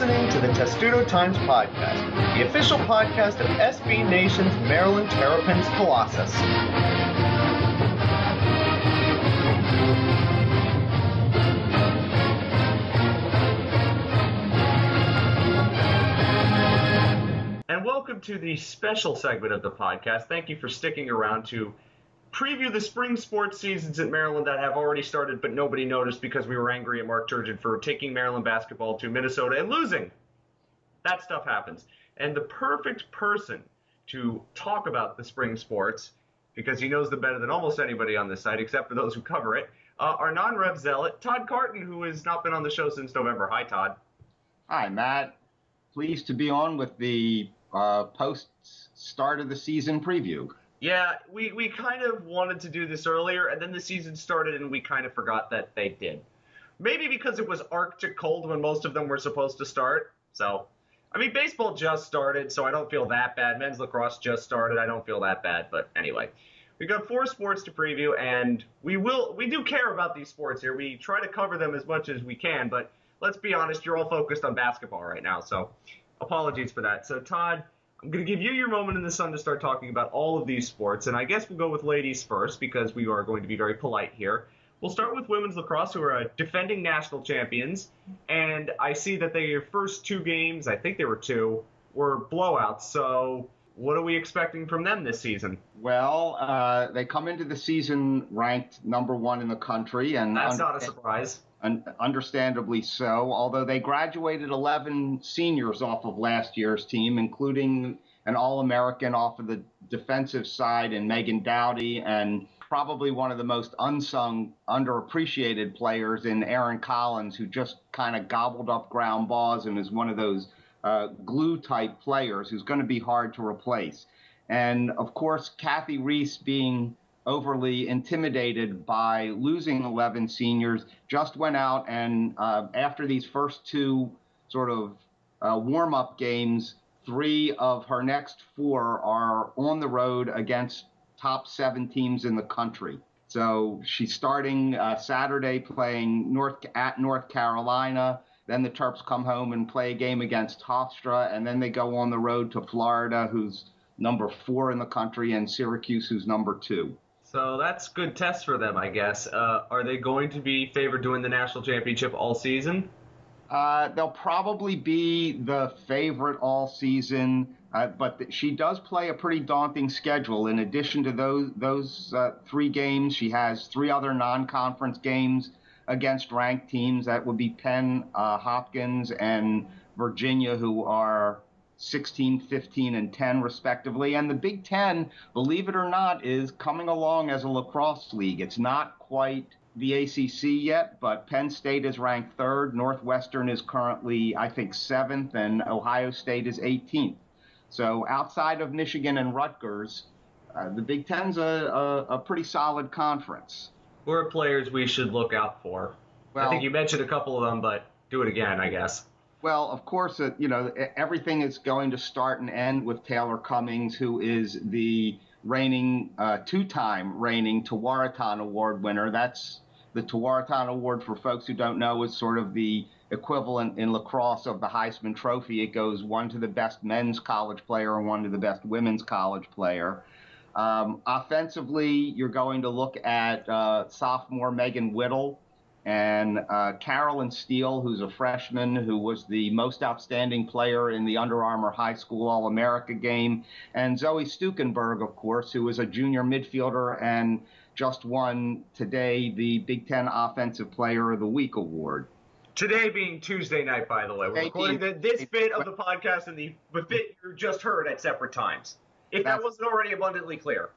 listening to the Testudo Times Podcast, the official podcast of SB Nation's Maryland Terrapins Colossus. And welcome to the special segment of the podcast. Thank you for sticking around to preview the spring sports seasons at Maryland that have already started, but nobody noticed because we were angry at Mark Turgeon for taking Maryland basketball to Minnesota and losing. That stuff happens. And the perfect person to talk about the spring sports, because he knows them better than almost anybody on this site, except for those who cover it, uh, our non-rev zealot, Todd Carton, who has not been on the show since November. Hi, Todd. Hi, Matt. Pleased to be on with the uh, post start of the season preview. Yeah, we, we kind of wanted to do this earlier, and then the season started, and we kind of forgot that they did. Maybe because it was Arctic cold when most of them were supposed to start. So, I mean, baseball just started, so I don't feel that bad. Men's lacrosse just started. I don't feel that bad. But anyway, we've got four sports to preview, and we will we do care about these sports here. We try to cover them as much as we can, but let's be honest, you're all focused on basketball right now. So, apologies for that. So, Todd I'm going to give you your moment in the sun to start talking about all of these sports, and I guess we'll go with ladies first because we are going to be very polite here. We'll start with women's lacrosse, who are uh, defending national champions, and I see that their first two games, I think they were two, were blowouts. So, what are we expecting from them this season? Well, uh, they come into the season ranked number one in the country, and that's not a surprise understandably so, although they graduated 11 seniors off of last year's team, including an All American off of the defensive side in Megan Douty, and probably one of the most unsung, underappreciated players in Aaron Collins, who just kind of gobbled up ground balls and is one of those uh, glue type players who's going to be hard to replace. And of course, Cathy Reese being overly intimidated by losing 11 seniors, just went out and uh, after these first two sort of uh, warm up games, three of her next four are on the road against top seven teams in the country. So she's starting uh, Saturday playing North at North Carolina. Then the Terps come home and play a game against Hofstra, and then they go on the road to Florida, who's number four in the country, and Syracuse, who's number two. So that's good test for them, I guess. Uh, are they going to be favored win the national championship all season? Uh, they'll probably be the favorite all season, uh, but th- she does play a pretty daunting schedule. In addition to those those uh, three games, she has three other non-conference games against ranked teams. That would be Penn, uh, Hopkins, and Virginia, who are 16, 15, and 10, respectively. And the Big Ten, believe it or not, is coming along as a lacrosse league. It's not quite the ACC yet, but Penn State is ranked third. Northwestern is currently, I think, seventh, and Ohio State is 18th. So outside of Michigan and Rutgers, uh, the Big Ten's a, a, a, pretty solid conference. Who are players we should look out for? Well, I think you mentioned a couple of them, but do it again, I guess. Well, of course, you know everything is going to start and end with Taylor Cummings, who is the reigning uh, two-time reigning Tewaaraton Award winner. That's the Tewaaraton Award for folks who don't know is sort of the equivalent in lacrosse of the Heisman Trophy. It goes one to the best men's college player and one to the best women's college player. Um, offensively, you're going to look at uh, sophomore Megan Whittle and uh, Caroline Steele, who's a freshman who was the most outstanding player in the Under Armour High School All America game, and Zoe Stukenberg, of course, who is a junior midfielder and just won today the Big Ten Offensive Player of the Week award. Today being Tuesday night, by the way, we're recording the, this bit of the podcast and the bit you just heard at separate times. If that wasn't already abundantly clear.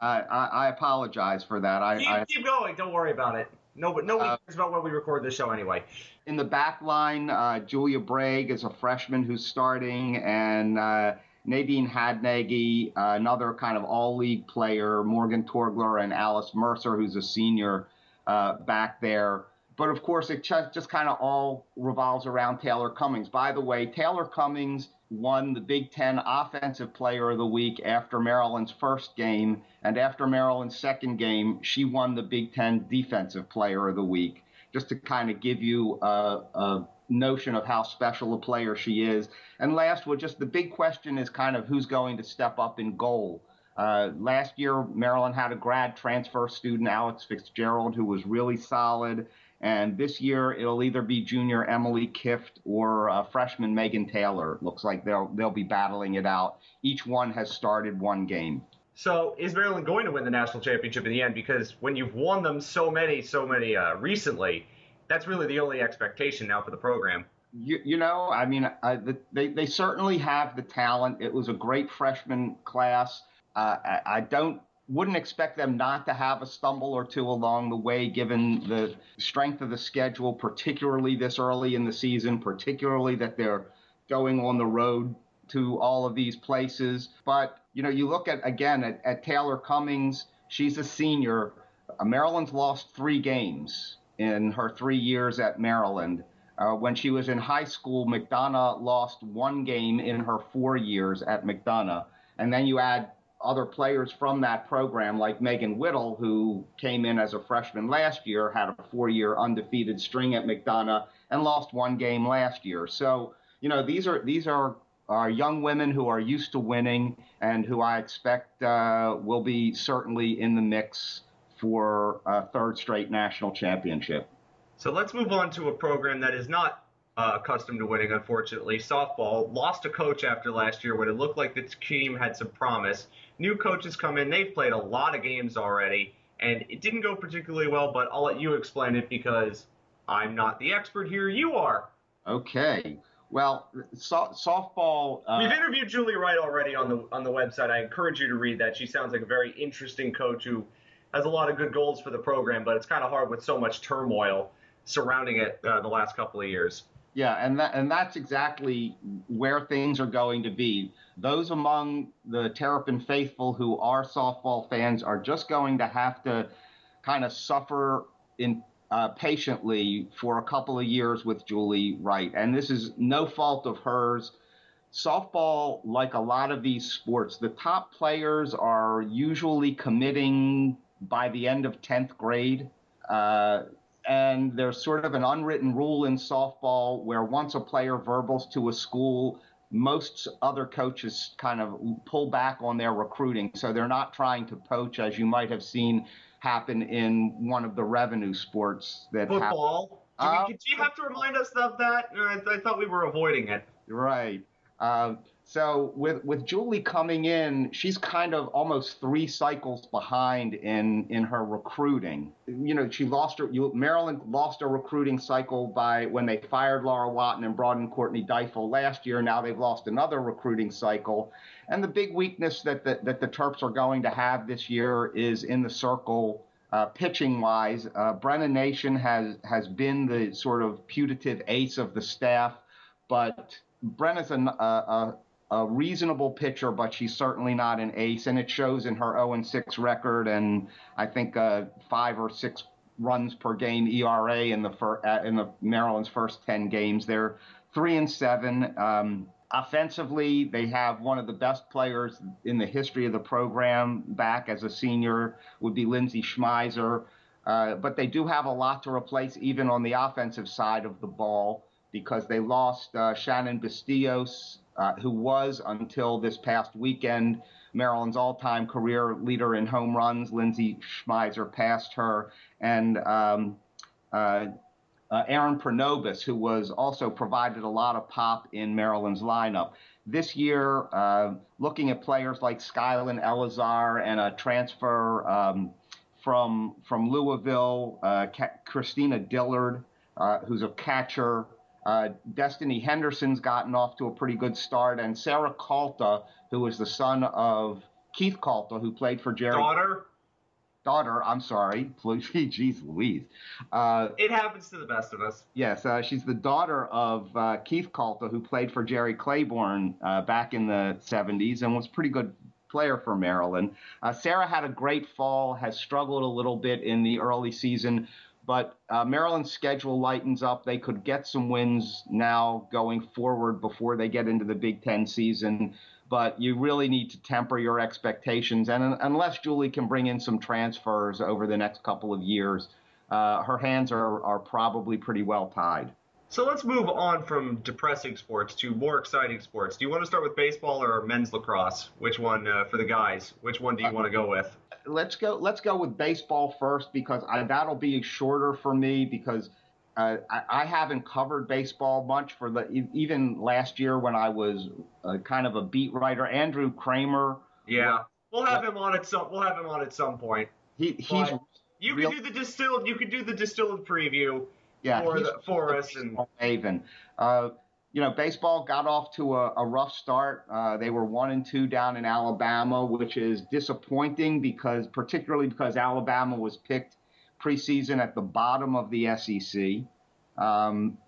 I, I, I apologize for that. I keep, I, keep going. Don't worry about it. No, but nobody uh, cares about where we record this show anyway. In the back line, uh, Julia Braig is a freshman who's starting, and uh, Nadine Hadnagy, uh, another kind of all league player, Morgan Torgler, and Alice Mercer, who's a senior uh, back there. But of course, it just, just kind of all revolves around Taylor Cummings. By the way, Taylor Cummings won the Big Ten Offensive Player of the Week after Maryland's first game, and after Maryland's second game, she won the Big Ten Defensive Player of the Week. just to kind of give you a, a notion of how special a player she is. And last, well, just the big question is kind of who's going to step up in goal. Uh, last year, Maryland had a grad transfer student, Alex Fitzgerald, who was really solid. And this year, it'll either be junior Emily Kift or uh, freshman Megan Taylor. It looks like they'll they'll be battling it out. Each one has started one game. So, is Maryland going to win the national championship in the end? Because when you've won them so many, so many uh, recently, that's really the only expectation now for the program. You, you know, I mean, uh, the, they they certainly have the talent. It was a great freshman class. Uh, I, I don't wouldn't expect them not to have a stumble or two along the way, given the strength of the schedule, particularly this early in the season, particularly that they're going on the road to all of these places. But, you know, you look at, again, at, at Taylor Cummings, she's a senior. Maryland's lost three games in her three years at Maryland. Uh, when she was in high school, McDonogh lost one game in her four years at McDonogh. And then you add other players from that program, like Megan Whittle, who came in as a freshman last year, had a four year undefeated string at McDonogh, and lost one game last year. So, you know, these are these are are young women who are used to winning and who I expect uh, will be certainly in the mix for a third straight national championship. So let's move on to a program that is not uh, accustomed to winning, unfortunately. Softball lost a coach after last year when it looked like the team had some promise. New coaches come in, they've played a lot of games already, and it didn't go particularly well, but I'll let you explain it because I'm not the expert here, you are. Okay. Well, so- softball. Uh, We've interviewed Julie Wright already on the on the website. I encourage you to read that. She sounds like a very interesting coach who has a lot of good goals for the program, but it's kind of hard with so much turmoil surrounding it uh, the last couple of years. Yeah, and that and that's exactly where things are going to be. Those among the Terrapin faithful who are softball fans are just going to have to kind of suffer in uh, patiently for a couple of years with Julie Wright, and this is no fault of hers. Softball, like a lot of these sports, the top players are usually committing by the end of 10th grade. Uh, and there's sort of an unwritten rule in softball where once a player verbals to a school, most other coaches kind of pull back on their recruiting. So they're not trying to poach, as you might have seen happen in one of the revenue sports that football. Do, we, uh, do you have to remind us of that? I, I thought we were avoiding it. Right. Uh, so with with Julie coming in, she's kind of almost three cycles behind in in her recruiting. You know, she lost her. You, Maryland lost a recruiting cycle by when they fired Laura Watten and brought in Courtney Deifel last year. Now they've lost another recruiting cycle, and the big weakness that the, that the Terps are going to have this year is in the circle. Uh, pitching wise, uh, Brenna Nation has has been the sort of putative ace of the staff, but Brenna's a, a, a reasonable pitcher, but she's certainly not an ace, and it shows in her 0 6 record and I think uh, five or six runs per game ERA in the fir- uh, in the Maryland's first 10 games. They're three and seven. Um, offensively, they have one of the best players in the history of the program back as a senior would be Lindsay Schmeiser. Uh, but they do have a lot to replace even on the offensive side of the ball because they lost uh, Shannon Bustillos uh, who was until this past weekend Maryland's all-time career leader in home runs. Lindsay Schmeiser passed her, and um, uh, uh, Aaron Pronobis, who was also provided a lot of pop in Maryland's lineup. This year, uh, looking at players like Skylin Elazar and a transfer um, from from Louisville, uh, Christina Dillard, who's a catcher. Uh, Destiny Henderson's gotten off to a pretty good start, and Sarah Calta, who is the son of Keith Calta, who played for Jerry. Daughter. Daughter, I'm sorry. Jeez Louise. Uh, it happens to the best of us. Yes, uh, she's the daughter of uh, Keith Calta, who played for Jerry Claiborne uh, back in the 70s and was a pretty good player for Maryland. Uh, Sarah had a great fall, has struggled a little bit in the early season, but uh, Maryland's schedule lightens up. They could get some wins now going forward before they get into the Big Ten season. But you really need to temper your expectations. And unless Julie can bring in some transfers over the next couple of years, uh, her hands are, are probably pretty well tied. So let's move on from depressing sports to more exciting sports. Do you want to start with baseball or men's lacrosse? Which one uh, for the guys? Which one do you want to go with? Let's go. Let's go with baseball first because I, that'll be shorter for me because uh, I, I, haven't covered baseball much for the even last year when I was uh, kind of a beat writer. Andrew Kramer. Yeah, we'll have him on at some. We'll have him on at some point. He he's. You real, can do the distilled. You can do the distilled preview yeah, for, the, for us. And Haven. Uh, you know, baseball got off to a, a rough start. Uh, they were one and two down in Alabama, which is disappointing because, particularly because Alabama was picked preseason at the bottom of the SEC. Um,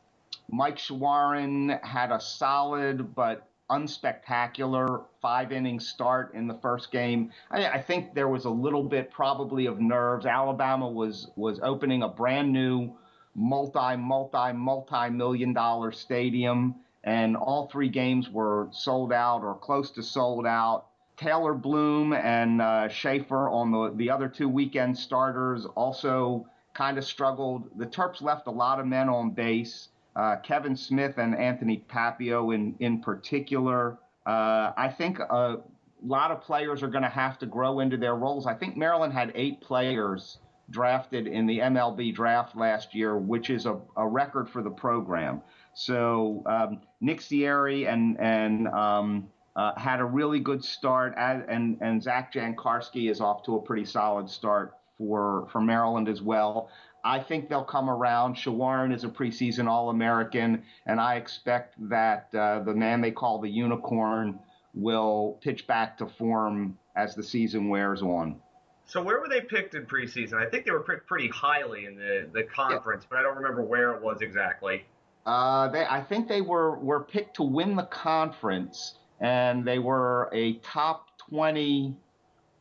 Mike Shawaryn had a solid but unspectacular five inning start in the first game. I, I, think there was a little bit probably of nerves. Alabama was was opening a brand new multi, multi, multi million dollar stadium, and all three games were sold out or close to sold out. Taylor Bloom and uh, Shaffer on the, the other two weekend starters also kind of struggled. The Terps left a lot of men on base. Uh, Kevin Smith and Anthony Papio in, in particular. Uh, I think a lot of players are going to have to grow into their roles. I think Maryland had eight players drafted in the MLB draft last year, which is a, a record for the program. So um, Nick Cieri and and um, uh, had a really good start, as, and and Zach Jancarski is off to a pretty solid start for for Maryland as well. I think they'll come around. Shawaryn is a preseason All-American, and I expect that uh, the man they call the Unicorn will pitch back to form as the season wears on. So where were they picked in preseason? I think they were picked pretty highly in the, the conference, yeah. but I don't remember where it was exactly. Uh, they, I think they were, were picked to win the conference, and they were a top 20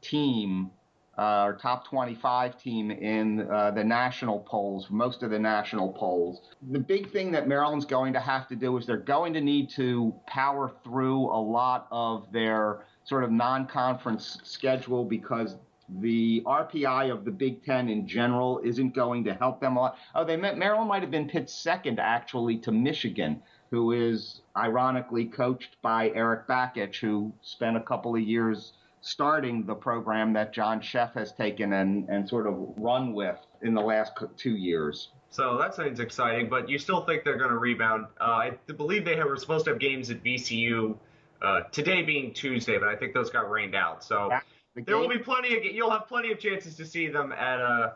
team uh, or top 25 team in uh, the national polls, most of the national polls. The big thing that Maryland's going to have to do is they're going to need to power through a lot of their sort of non conference schedule because the RPI of the Big Ten in general isn't going to help them a lot. Oh, they met Maryland might have been picked second actually to Michigan, who is ironically coached by Eric Bakich, who spent a couple of years starting the program that John Szefc has taken and, and sort of run with in the last two years. So that sounds exciting, but you still think they're going to rebound. Uh, I believe they were supposed to have games at VCU uh, today being Tuesday, but I think those got rained out. So. Yeah the there will be plenty of you'll have plenty of chances to see them at uh,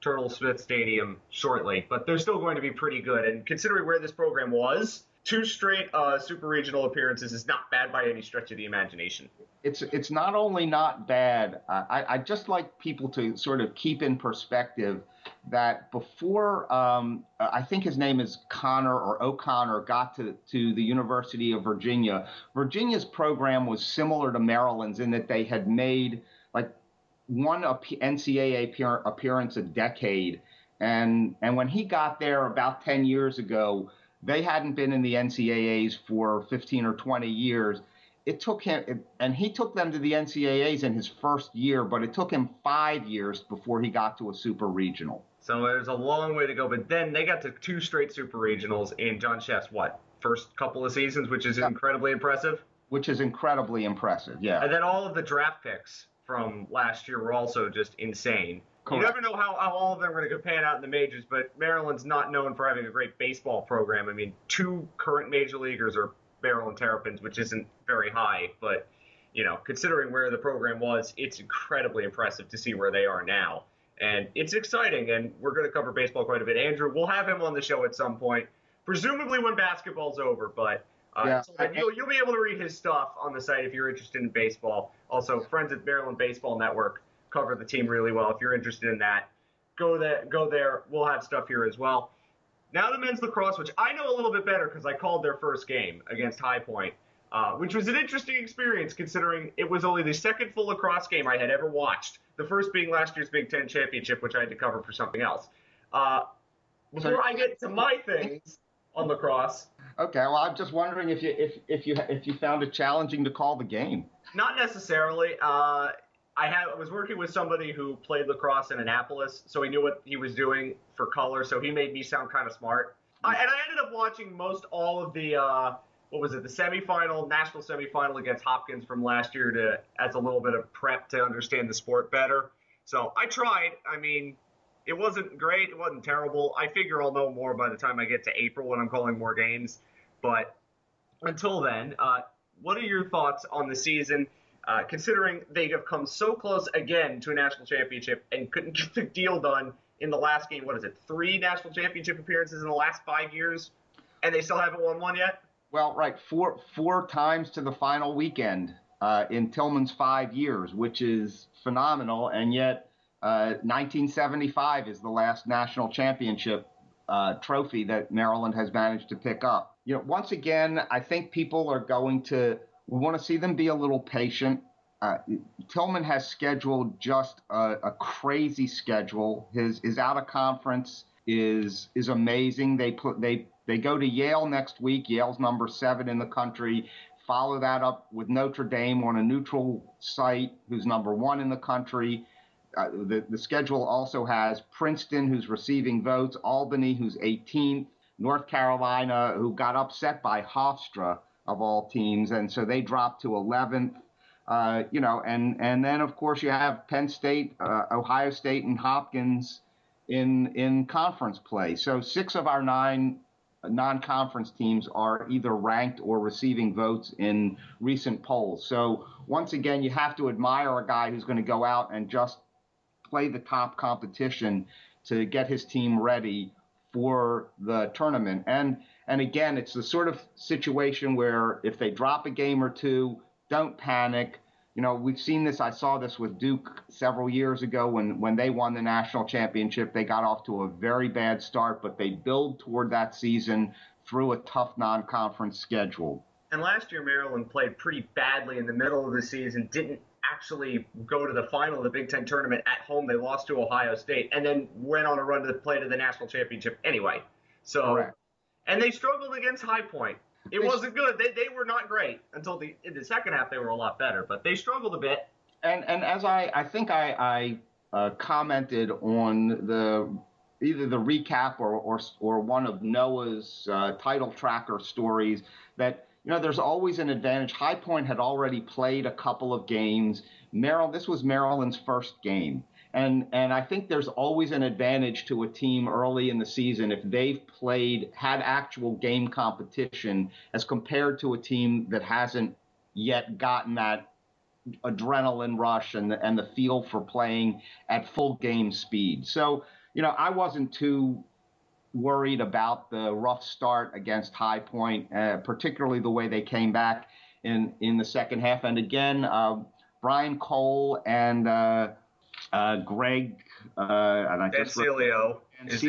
Turtle Smith Stadium shortly, but they're still going to be pretty good. And considering where this program was, two straight uh, super regional appearances is not bad by any stretch of the imagination. It's it's not only not bad. Uh, I I just like people to sort of keep in perspective that before um, I think his name is Connor or O'Connor got to to the University of Virginia. Virginia's program was similar to Maryland's in that they had made like one NCAA appearance a decade, and and when he got there about ten years ago, they hadn't been in the NCAA's for 15 or 20 years. It took him, and he took them to the NCAA's in his first year, but it took him five years before he got to a super regional. So there's a long way to go. But then they got to two straight super regionals in John Szefc's what first couple of seasons, which is yeah. incredibly impressive. Which is incredibly impressive, yeah. And then all of the draft picks from last year were also just insane. Correct. You never know how, how all of them are going to pan out in the majors, but Maryland's not known for having a great baseball program. I mean, two current major leaguers are Maryland Terrapins, which isn't very high, but you know, considering where the program was, it's incredibly impressive to see where they are now and it's exciting. And we're going to cover baseball quite a bit. Andrew, we'll have him on the show at some point, presumably when basketball's over. But uh, yeah. so you'll, you'll be able to read his stuff on the site if you're interested in baseball. Also, friends at Maryland Baseball Network cover the team really well. If you're interested in that, go there. Go there. We'll have stuff here as well. Now the men's lacrosse, which I know a little bit better because I called their first game against High Point. Uh, which was an interesting experience considering it was only the second full lacrosse game I had ever watched. The first being last year's Big Ten championship, which I had to cover for something else. Uh, before I get to my things on lacrosse. Okay, well, I'm just wondering if you if if you if you found it challenging to call the game. Not necessarily. Uh, I had I was working with somebody who played lacrosse in Annapolis, so he knew what he was doing for color. So he made me sound kind of smart. I, and I ended up watching most all of the uh, what was it, the semifinal, national semifinal against Hopkins from last year to as a little bit of prep to understand the sport better. So I tried. I mean, it wasn't great. It wasn't terrible. I figure I'll know more by the time I get to April when I'm calling more games. But until then, uh, what are your thoughts on the season? Uh, considering they have come so close again to a national championship and couldn't get the deal done in the last game. What is it? Three national championship appearances in the last five years, and they still haven't won one yet. Well, right, four four times to the final weekend uh, in Tillman's five years, which is phenomenal, and yet. Uh, 1975 is the last national championship uh, trophy that Maryland has managed to pick up. You know, once again, I think people are going to we want to see them be a little patient. Uh, Tillman has scheduled just a, a, crazy schedule. His his out of conference is is amazing. They put they they go to Yale next week. Yale's number seven in the country. Follow that up with Notre Dame on a neutral site, who's number one in the country. Uh, the, the schedule also has Princeton, who's receiving votes, Albany, who's 18th, North Carolina, who got upset by Hofstra, of all teams, and so they dropped to 11th. Uh, you know, and and then of course you have Penn State, uh, Ohio State, and Hopkins in in conference play. So six of our nine non-conference teams are either ranked or receiving votes in recent polls. So once again, you have to admire a guy who's going to go out and just play the top competition to get his team ready for the tournament. And and again, it's the sort of situation where if they drop a game or two, don't panic. You know, we've seen this. I saw this with Duke several years ago when, when they won the national championship. They got off to a very bad start, but they build toward that season through a tough non conference schedule. And last year, Maryland played pretty badly in the middle of the season, didn't actually go to the final of the Big Ten tournament at home. They lost to Ohio State and then went on a run to the play to the national championship anyway. So Correct and they struggled against High Point. It they, wasn't good. They, they were not great until the in the second half. They were a lot better, but they struggled a bit. And and as I I think I I uh, commented on the either the recap or or, or one of Noah's uh, title tracker stories that you know there's always an advantage. High Point had already played a couple of games. Maryland this was Maryland's first game. And and I think there's always an advantage to a team early in the season if they've played had actual game competition as compared to a team that hasn't yet gotten that adrenaline rush and the, and the feel for playing at full game speed. So, you know, I wasn't too worried about the rough start against High Point, uh, particularly the way they came back in in the second half. And again, uh, Brian Cole and uh, uh, Greg uh, and I just Cilio is,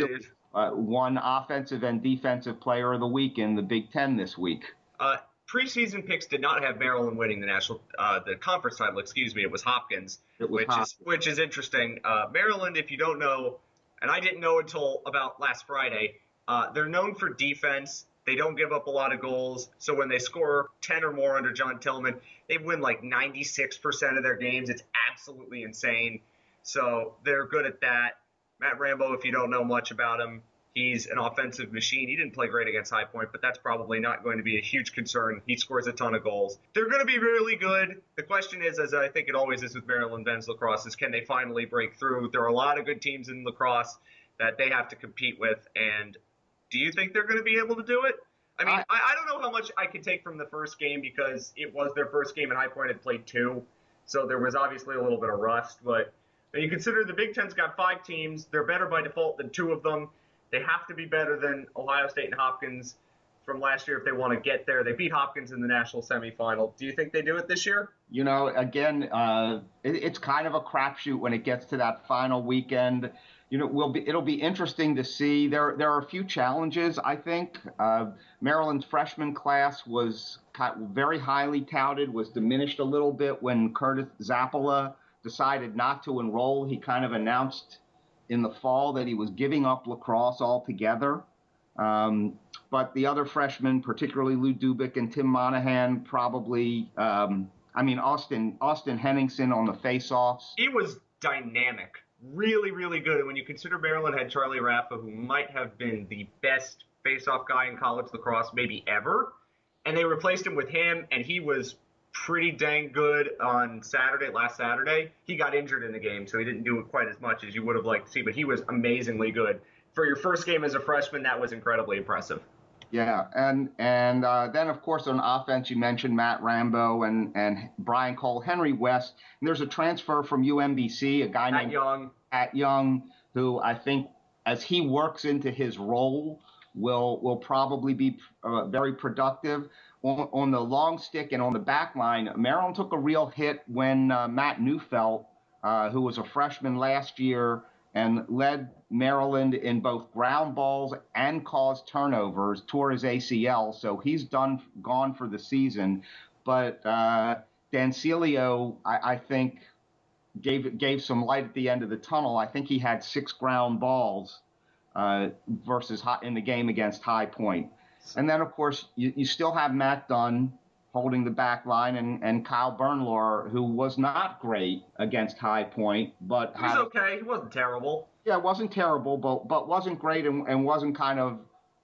uh, one offensive and defensive player of the week in the Big Ten this week. Uh, preseason picks did not have Maryland winning the national uh, the conference title. Excuse me, it was Hopkins, it was which Hopkins. is which is interesting. Uh, Maryland, if you don't know, and I didn't know until about last Friday, uh, they're known for defense. They don't give up a lot of goals. So when they score 10 or more under John Tillman, they win like 96% of their games. It's absolutely insane. So they're good at that. Matt Rambo, if you don't know much about him, he's an offensive machine. He didn't play great against High Point, but that's probably not going to be a huge concern. He scores a ton of goals. They're going to be really good. The question is, as I think it always is with Maryland men's lacrosse, is can they finally break through? There are a lot of good teams in lacrosse that they have to compete with, and do you think they're going to be able to do it? I mean, I, I don't know how much I can take from the first game because it was their first game, and High Point had played two, so there was obviously a little bit of rust, but – and you consider the Big Ten's got five teams. They're better by default than two of them. They have to be better than Ohio State and Hopkins from last year if they want to get there. They beat Hopkins in the national semifinal. Do you think they do it this year? You know, again, uh, it, it's kind of a crapshoot when it gets to that final weekend. You know, will be it'll be interesting to see. There there are a few challenges. I think uh, Maryland's freshman class was very highly touted, was diminished a little bit when Curtis Zappala decided not to enroll. He kind of announced in the fall that he was giving up lacrosse altogether. Um, but the other freshmen, particularly Lou Dubik and Tim Monahan, probably um, I mean, Austin Austin Henningsen on the faceoffs. He was dynamic, really, really good. And when you consider Maryland had Charlie Raffa, who might have been the best faceoff guy in college lacrosse maybe ever, and they replaced him with him, and he was pretty dang good on Saturday, last Saturday. He got injured in the game, so he didn't do it quite as much as you would have liked to see, but he was amazingly good. For your first game as a freshman, that was incredibly impressive. Yeah, and and uh, then of course on offense you mentioned Matt Rambo and and Brian Cole, Henry West. And there's a transfer from UMBC, a guy Matt named Young. At Young, who I think as he works into his role will will probably be uh, very productive on, on, the long stick and on the back line. Maryland took a real hit when uh, Matt Neufeld, uh, who was a freshman last year and led Maryland in both ground balls and caused turnovers, tore his ACL, so he's done gone for the season. But uh, Dancelio, I, I think, gave gave some light at the end of the tunnel. I think he had six ground balls uh, versus in the game against High Point. And then, of course, you, you still have Matt Dunn holding the back line and, and Kyle Bernlohr, who was not great against High Point, but he was had, okay. He wasn't terrible. Yeah, wasn't terrible, but but wasn't great and, and wasn't kind of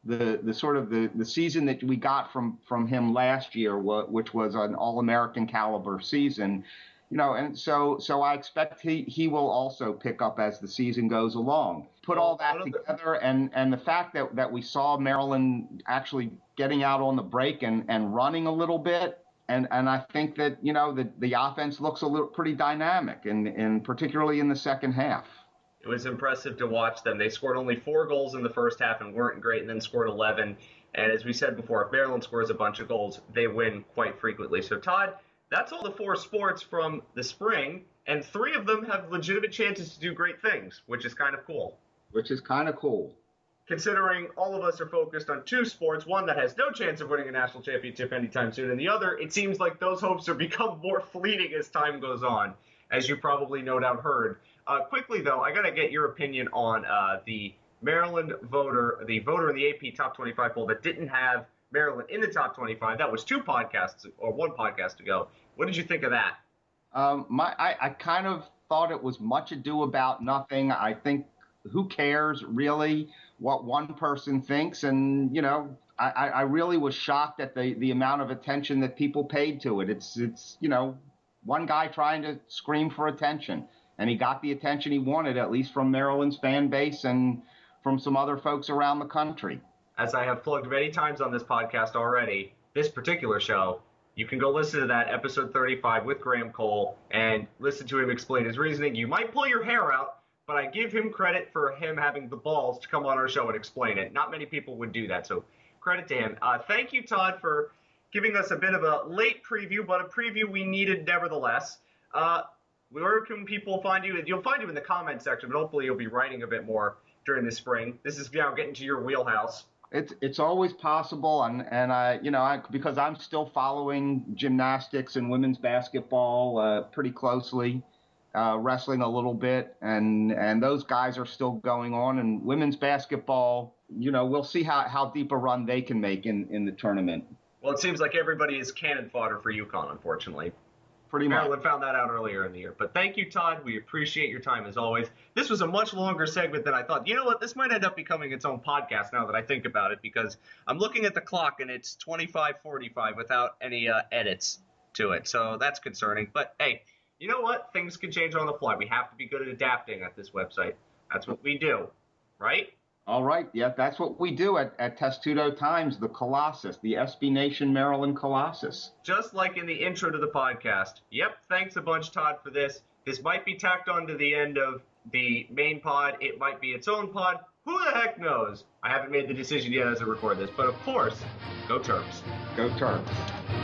the the sort of the, the season that we got from from him last year, which was an All American caliber season you know, and so so I expect he he will also pick up as the season goes along. Put all that together, and and the fact that that we saw Maryland actually getting out on the break and and running a little bit. And, and I think that you know the, the offense looks a little pretty dynamic, and, and particularly in the second half. It was impressive to watch them. They scored only four goals in the first half and weren't great, and then scored 11. And as we said before, if Maryland scores a bunch of goals, they win quite frequently. So Todd, that's all the four sports from the spring, and three of them have legitimate chances to do great things, which is kind of cool. Which is kind of cool. Considering all of us are focused on two sports, one that has no chance of winning a national championship anytime soon, and the other, it seems like those hopes are become more fleeting as time goes on, as you probably no doubt heard. Uh, quickly, though, I got to get your opinion on uh, the Maryland voter, the voter in the AP Top 25 poll that didn't have Maryland in the top 25. That was two podcasts or one podcast ago. What did you think of that? Um, my, I, I kind of thought it was much ado about nothing. I think who cares really what one person thinks, and you know, I, I really was shocked at the the amount of attention that people paid to it. It's it's you know, one guy trying to scream for attention, and he got the attention he wanted, at least from Maryland's fan base and from some other folks around the country. As I have plugged many times on this podcast already, this particular show you can go listen to that episode 35 with Graham Cole and listen to him explain his reasoning. You might pull your hair out, but I give him credit for him having the balls to come on our show and explain it. Not many people would do that, so credit to him. Uh, thank you, Todd, for giving us a bit of a late preview, but a preview we needed nevertheless. Uh, where can people find you? You'll find you in the comment section, but hopefully you'll be writing a bit more during the spring. This is now getting to your wheelhouse it's it's always possible, and and I you know I, because I'm still following gymnastics and women's basketball uh, pretty closely, uh, wrestling a little bit, and and those guys are still going on, and women's basketball, you know, we'll see how how deep a run they can make in in the tournament. Well, it seems like everybody is cannon fodder for UConn, unfortunately. Pretty Maryland much. found that out earlier in the year. But thank you, Todd. We appreciate your time as always. This was a much longer segment than I thought. You know what? This might end up becoming its own podcast now that I think about it because I'm looking at the clock and it's 25:45 without any uh, edits to it. So that's concerning. But hey, you know what? Things can change on the fly. We have to be good at adapting at this website. That's what we do, right? All right. Yeah, that's what we do at, at Testudo Times, the Colossus, the SB Nation Maryland Colossus. Just like in the intro to the podcast. Yep. Thanks a bunch, Todd, for this. This might be tacked on to the end of the main pod. It might be its own pod. Who the heck knows? I haven't made the decision yet as I record this, but of course, go Terps. Go Terps.